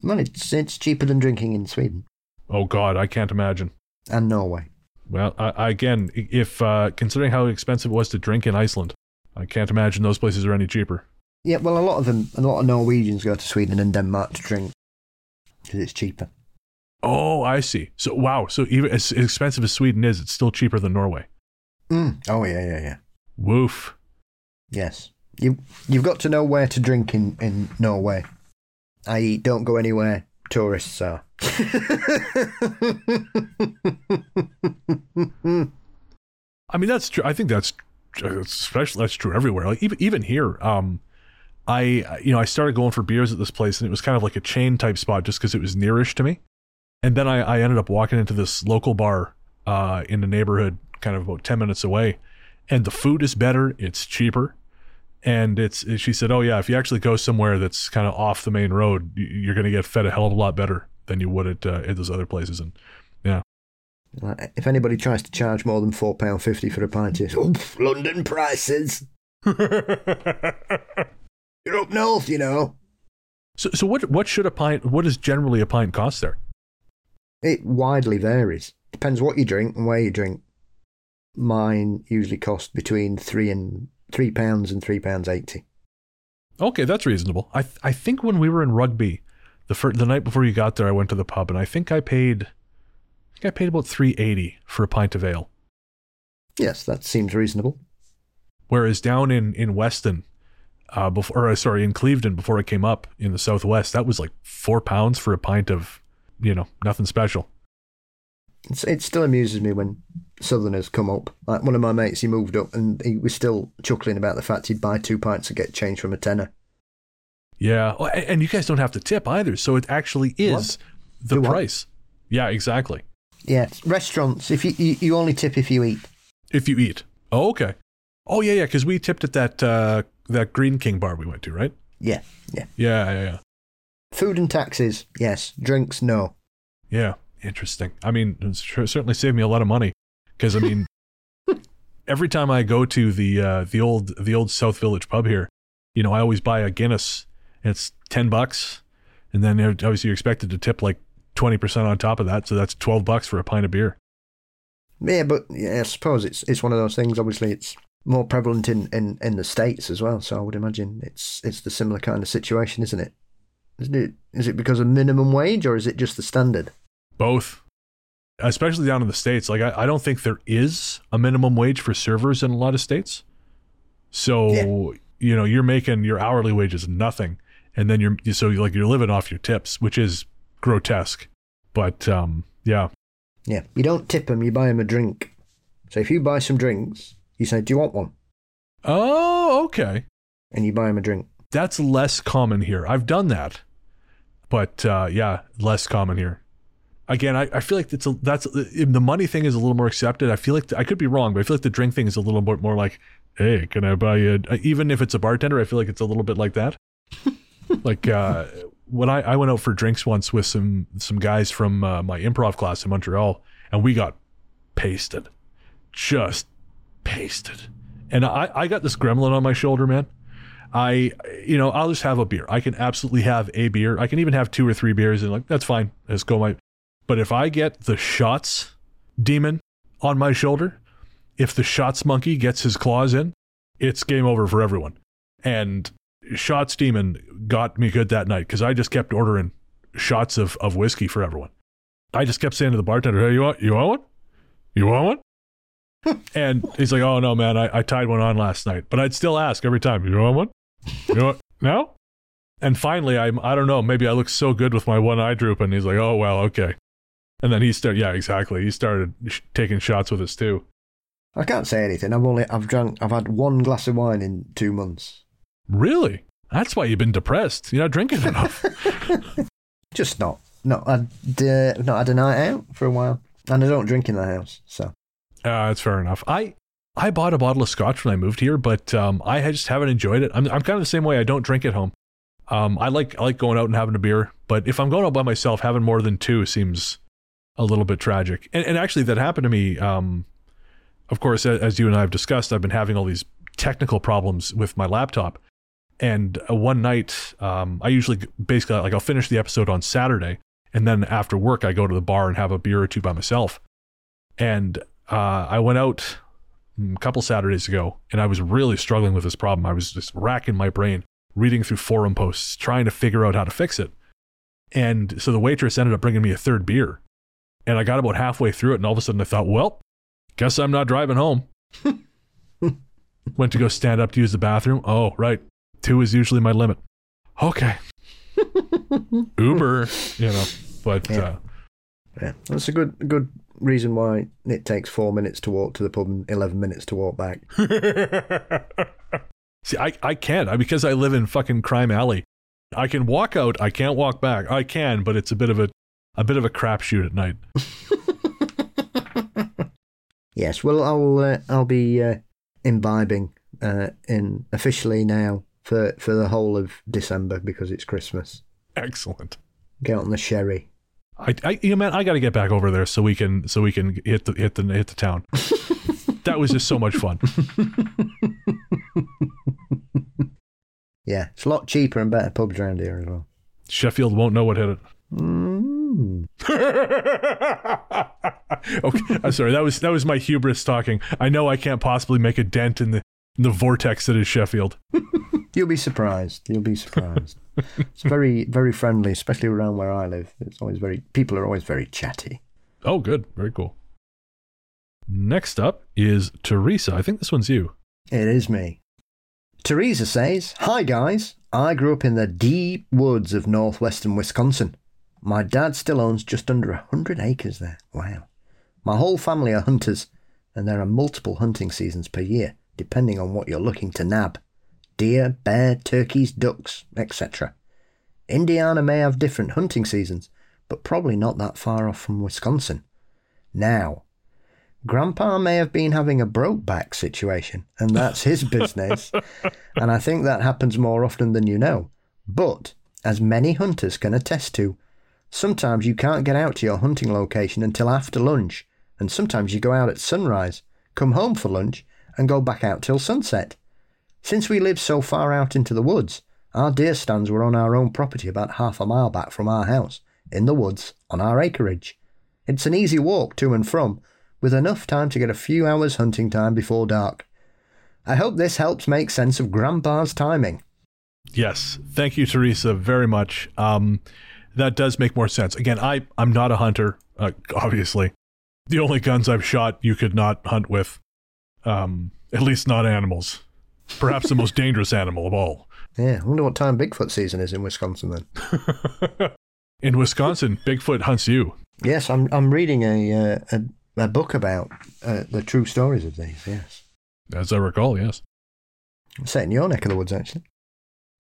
well, it's, it's cheaper than drinking in Sweden. Oh, God, I can't imagine. And Norway. Well, I, again, if uh, considering how expensive it was to drink in Iceland, I can't imagine those places are any cheaper. Yeah, well, a lot of them, a lot of Norwegians go to Sweden and Denmark to drink because it's cheaper. Oh, I see. So wow, so even as expensive as Sweden is, it's still cheaper than Norway. Mm. Oh yeah, yeah, yeah. Woof. Yes, you you've got to know where to drink in in Norway. I.e., don't go anywhere tourists are. I mean, that's true. I think that's especially that's true everywhere. Like even even here, um, I you know I started going for beers at this place, and it was kind of like a chain type spot just because it was nearish to me. And then I, I ended up walking into this local bar uh, in the neighborhood, kind of about ten minutes away, and the food is better, it's cheaper, and it's. She said, "Oh yeah, if you actually go somewhere that's kind of off the main road, you're going to get fed a hell of a lot better than you would at uh, at those other places." And yeah. If anybody tries to charge more than four pound fifty for a pint, it's oh, London prices. You're up north, you know. So, so what what should a pint? What does generally a pint cost there? It widely varies. Depends what you drink and where you drink. Mine usually cost between three and three pounds and three pounds eighty. Okay, that's reasonable. I th- I think when we were in rugby, the fir- the night before you got there, I went to the pub and I think I paid, I think I paid about three eighty for a pint of ale. Yes, that seems reasonable. Whereas down in in Weston, uh, before or, sorry in Clevedon before I came up in the southwest, that was like four pounds for a pint of, you know, nothing special. It's, it still amuses me when Southerners come up. Like one of my mates, he moved up and he was still chuckling about the fact he'd buy two pints and get change from a tenner. Yeah, Oh, and you guys don't have to tip either, so it actually is the Do what? price. Yeah, exactly. Yeah, restaurants. If you, you you only tip if you eat. If you eat. Oh, okay. Oh yeah, yeah, because we tipped at that uh, that Greene King bar we went to, right? Yeah, yeah. Yeah, yeah, yeah. Food and taxes, yes. Drinks, no. Yeah, interesting. I mean, certainly saved me a lot of money because I mean, every time I go to the uh, the old the old South Village pub here, you know, I always buy a Guinness. And it's ten bucks, and then obviously you're expected to tip like twenty percent on top of that, so that's twelve bucks for a pint of beer. Yeah, but yeah, I suppose it's it's one of those things. Obviously, it's more prevalent in, in, in the states as well. So I would imagine it's it's the similar kind of situation, isn't it? Isn't it? Is it because of minimum wage or is it just the standard? Both, especially down in the states. Like I, I don't think there is a minimum wage for servers in a lot of states. So Yeah. you know you're making your hourly wage is nothing, and then you're so like you're living off your tips, which is grotesque. But um, yeah, Yeah, you don't tip them. You buy them a drink. So if you buy some drinks, you say, "Do you want one?" oh okay, and you buy him a drink. that's less common here. I've done that, but uh, yeah, less common here. Again, I, I feel like it's a, that's the money thing is a little more accepted. I feel like I could be wrong, but I feel like the drink thing is a little bit more like, hey, can I buy you? a-" Even if it's a bartender, I feel like it's a little bit like that. like uh, when I, I went out for drinks once with some some guys from uh, my improv class in Montreal, and we got pasted, just pasted. And I, I got this gremlin on my shoulder, man. I, you know, I'll just have a beer. I can absolutely have a beer. I can even have two or three beers and like, that's fine. Let's go my, but if I get the shots demon on my shoulder, if the shots monkey gets his claws in, it's game over for everyone. And shots demon got me good that night because I just kept ordering shots of, of whiskey for everyone. I just kept saying to the bartender, Hey, you want, you want one? You want one? And he's like, "Oh no, man, I, I tied one on last night." But I'd still ask every time, "You want one? You want? No?" And finally, I'm I don't know, maybe I look so good with my one eye drooping. he's like, "Oh well, okay." And then he started, yeah, exactly. He started sh- taking shots with us too. I can't say anything. I've only I've drunk I've had one glass of wine in two months. Really? That's why you've been depressed. You're not drinking enough. Just not not had uh, not had a night out for a while, and I don't drink in the house. So Uh, that's fair enough. I I bought a bottle of scotch when I moved here, but um, I just haven't enjoyed it. I'm I'm kind of the same way. I don't drink at home. Um, I like I like going out and having a beer, but if I'm going out by myself, having more than two seems a little bit tragic. And, and actually, that happened to me. Um, of course, as you and I have discussed, I've been having all these technical problems with my laptop. And uh, one night, um, I usually basically like I'll finish the episode on Saturday, and then after work, I go to the bar and have a beer or two by myself. And uh, I went out mm, a couple Saturdays ago, and I was really struggling with this problem. I was just racking my brain, reading through forum posts, trying to figure out how to fix it. And so the waitress ended up bringing me a third beer, and I got about halfway through it, and all of a sudden I thought, well, guess I'm not driving home. Went to go stand up to use the bathroom. Oh, right, two is usually my limit. Okay, Uber, you know, but. Yeah. Uh, yeah, that's a good good reason why it takes four minutes to walk to the pub and eleven minutes to walk back. See, I, I can't I, because I live in fucking crime alley. I can walk out. I can't walk back. I can, but it's a bit of a a bit of a crapshoot at night. Yes, well, I'll uh, I'll be uh, imbibing uh, in officially now for for the whole of December because it's Christmas. Excellent. Get on the sherry. I, I you know, man, I got to get back over there so we can so we can hit the hit the hit the town. that was just so much fun. Yeah, it's a lot cheaper and better pubs around here as well. Sheffield won't know what hit it. Mm. okay, I'm sorry. That was that was my hubris talking. I know I can't possibly make a dent in the The vortex that is Sheffield. You'll be surprised. You'll be surprised. It's very, very friendly, especially around where I live. It's always very, people are always very chatty. Oh, good. Very cool. Next up is Teresa. I think this one's you. It is me. Teresa says, Hi guys. I grew up in the deep woods of northwestern Wisconsin. My dad still owns just under a hundred acres there. Wow. My whole family are hunters, and there are multiple hunting seasons per year, depending on what you're looking to nab deer, bear, turkeys, ducks, etc. Indiana may have different hunting seasons, but probably not that far off from Wisconsin. Now, Grandpa may have been having a broke back situation, and that's his business. and I think that happens more often than you know. But, as many hunters can attest to, sometimes you can't get out to your hunting location until after lunch, and sometimes you go out at sunrise, come home for lunch, and go back out till sunset. Since we live so far out into the woods, our deer stands were on our own property about half a mile back from our house, in the woods, on our acreage. It's an easy walk to and from, with enough time to get a few hours hunting time before dark. I hope this helps make sense of Grandpa's timing. Yes. Thank you, Teresa, very much. Um, that does make more sense. Again, I, I'm not a hunter, uh, obviously. The only guns I've shot you could not hunt with, um, at least not animals. Perhaps the most dangerous animal of all. Yeah, I wonder what time Bigfoot season is in Wisconsin then. In Wisconsin, Bigfoot hunts you. Yes, I'm I'm reading a uh, a, a book about uh, the true stories of these. Yes, As I recall, yes. set in your neck of the woods actually.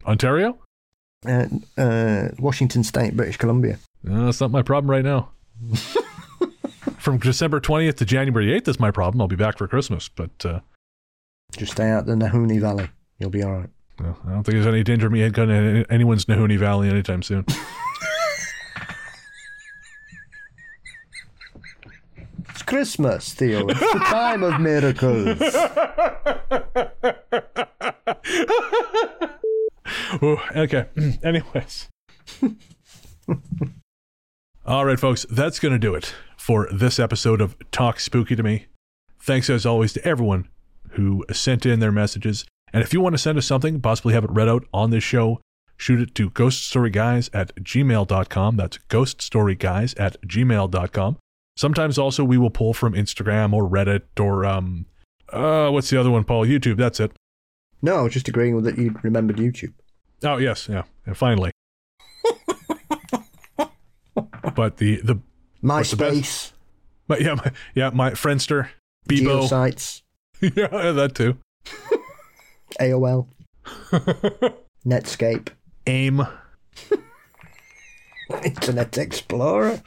Ontario? Uh, uh, Washington State, British Columbia. Uh, that's not my problem right now. From December 20th to January 8th is my problem. I'll be back for Christmas, but uh, Just stay out the Nahoonee Valley. You'll be all right. uh, I don't think there's any danger of me going to anyone's Nahooney Valley anytime soon. It's Christmas, Theo. It's the time of miracles. Ooh, okay. Anyways. All right, folks, that's going to do it for this episode of Talk Spooky to Me. Thanks, as always, to everyone who sent in their messages. And if you want to send us something, possibly have it read out on this show, shoot it to ghoststoryguys at gmail.com. That's ghoststoryguys at gmail.com. Sometimes also we will pull from Instagram or Reddit or, um, uh, what's the other one, Paul? YouTube. That's it. No, I was just agreeing with that you remembered YouTube. Oh yes, yeah, and finally. but the the What's the best? MySpace, but yeah my, yeah my Friendster, Bebo, GeoCities, yeah that too. AOL, Netscape, AIM, Internet Explorer.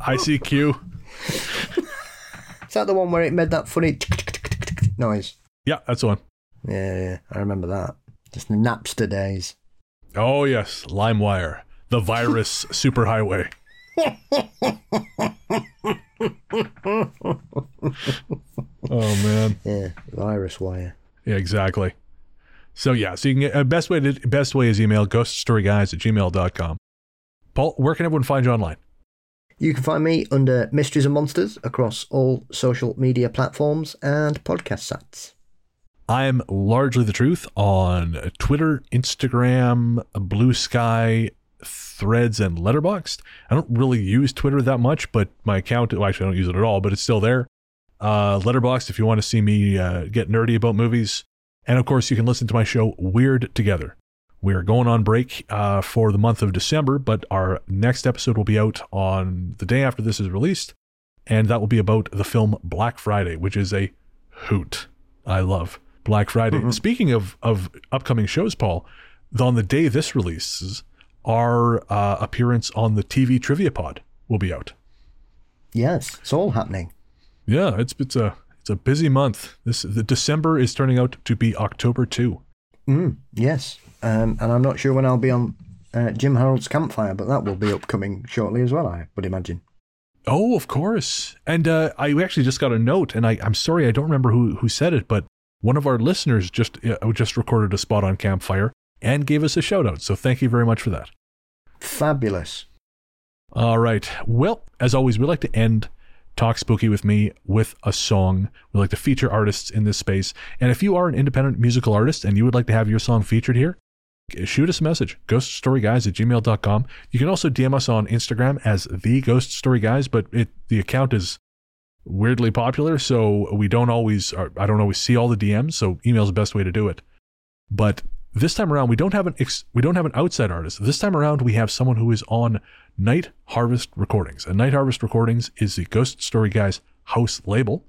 ICQ. Is that the one where it made that funny noise? Yeah, that's the one. Yeah, yeah, I remember that. Just the Napster days. Oh yes, LimeWire, the virus superhighway. Oh man. Yeah, Virus Wire. Yeah, exactly. So yeah, so you can get uh, best way to best way is email ghoststoryguys at gmail.com. Paul, where can everyone find you online? You can find me under Mysteries and Monsters across all social media platforms and podcast sites. I'm largely the truth on Twitter, Instagram, Blue Sky, Threads, and Letterboxd. I don't really use Twitter that much, but my account, well, actually, I don't use it at all, but it's still there. Uh, Letterboxd, if you want to see me uh, get nerdy about movies. And of course, you can listen to my show, Weird Together. We are going on break uh, for the month of December, but our next episode will be out on the day after this is released. And that will be about the film Black Friday, which is a hoot. I love Black Friday. Speaking of, of upcoming shows, Paul, on the day this releases, our uh, appearance on the TV Trivia Pod will be out. Yes, it's all happening. Yeah, it's it's a it's a busy month. This the December is turning out to be October too. Mm, yes, um, and I'm not sure when I'll be on uh, Jim Harold's Campfire, but that will be upcoming shortly as well, I would imagine. Oh, of course. And uh, I actually just got a note, and I, I'm sorry I don't remember who who said it, but one of our listeners just uh, just recorded a spot on Campfire and gave us a shout out. So thank you very much for that. Fabulous. All right. Well, as always, we like to end talk spooky with me with a song. We like to feature artists in this space. And if you are an independent musical artist and you would like to have your song featured here, shoot us a message ghoststoryguys at gmail.com you can also dm us on instagram as the ghost story guys but it the account is weirdly popular so we don't always i don't always see all the dms so email is the best way to do it but this time around we don't have an ex, we don't have an outside artist this time around we have someone who is on night harvest recordings and night harvest recordings is the ghost story guys house label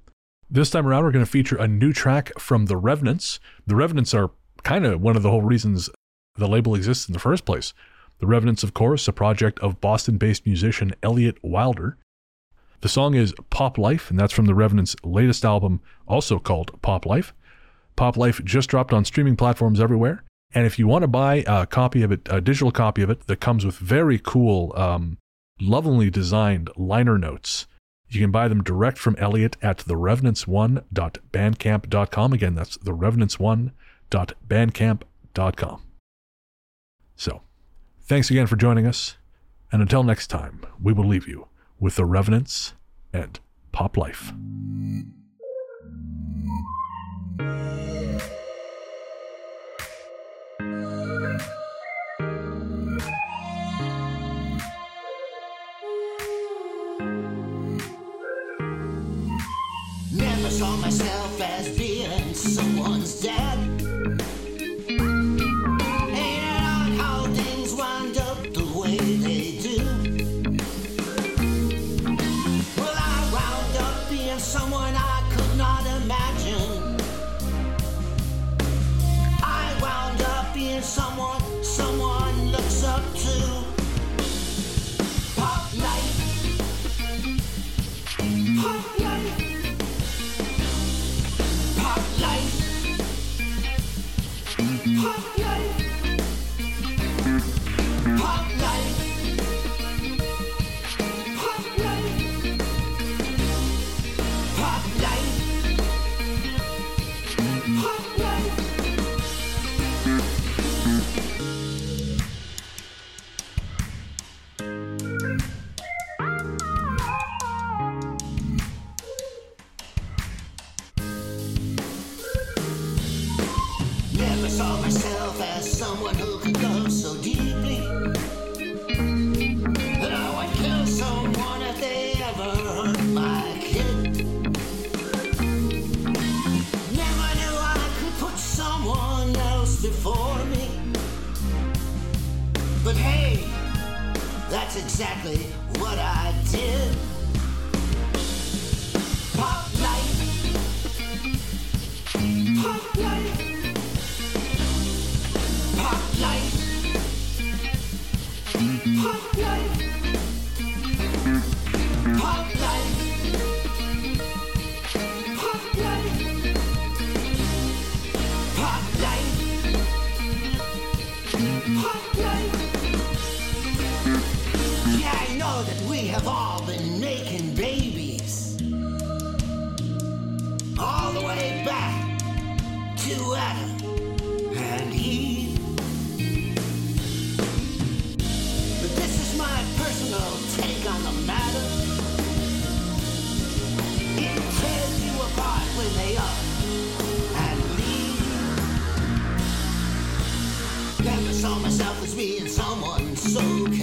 this time around we're going to feature a new track from the revenants the revenants are kind of one of the whole reasons the label exists in the first place. The Revenants, of course, a project of Boston based musician Elliot Wilder. The song is Pop Life, and that's from the Revenants' latest album, also called Pop Life. Pop Life just dropped on streaming platforms everywhere. And if you want to buy a copy of it, a digital copy of it that comes with very cool, um, lovingly designed liner notes, you can buy them direct from Elliot at therevenants1.bandcamp.com. Again, that's therevenants1.bandcamp.com. So, thanks again for joining us, and until next time, we will leave you with the Revenants and Pop Life. Myself have all been making babies. All the way back to Adam and Eve. But this is my personal take on the matter. It tears you apart when they up and leave. Never saw myself as being someone so.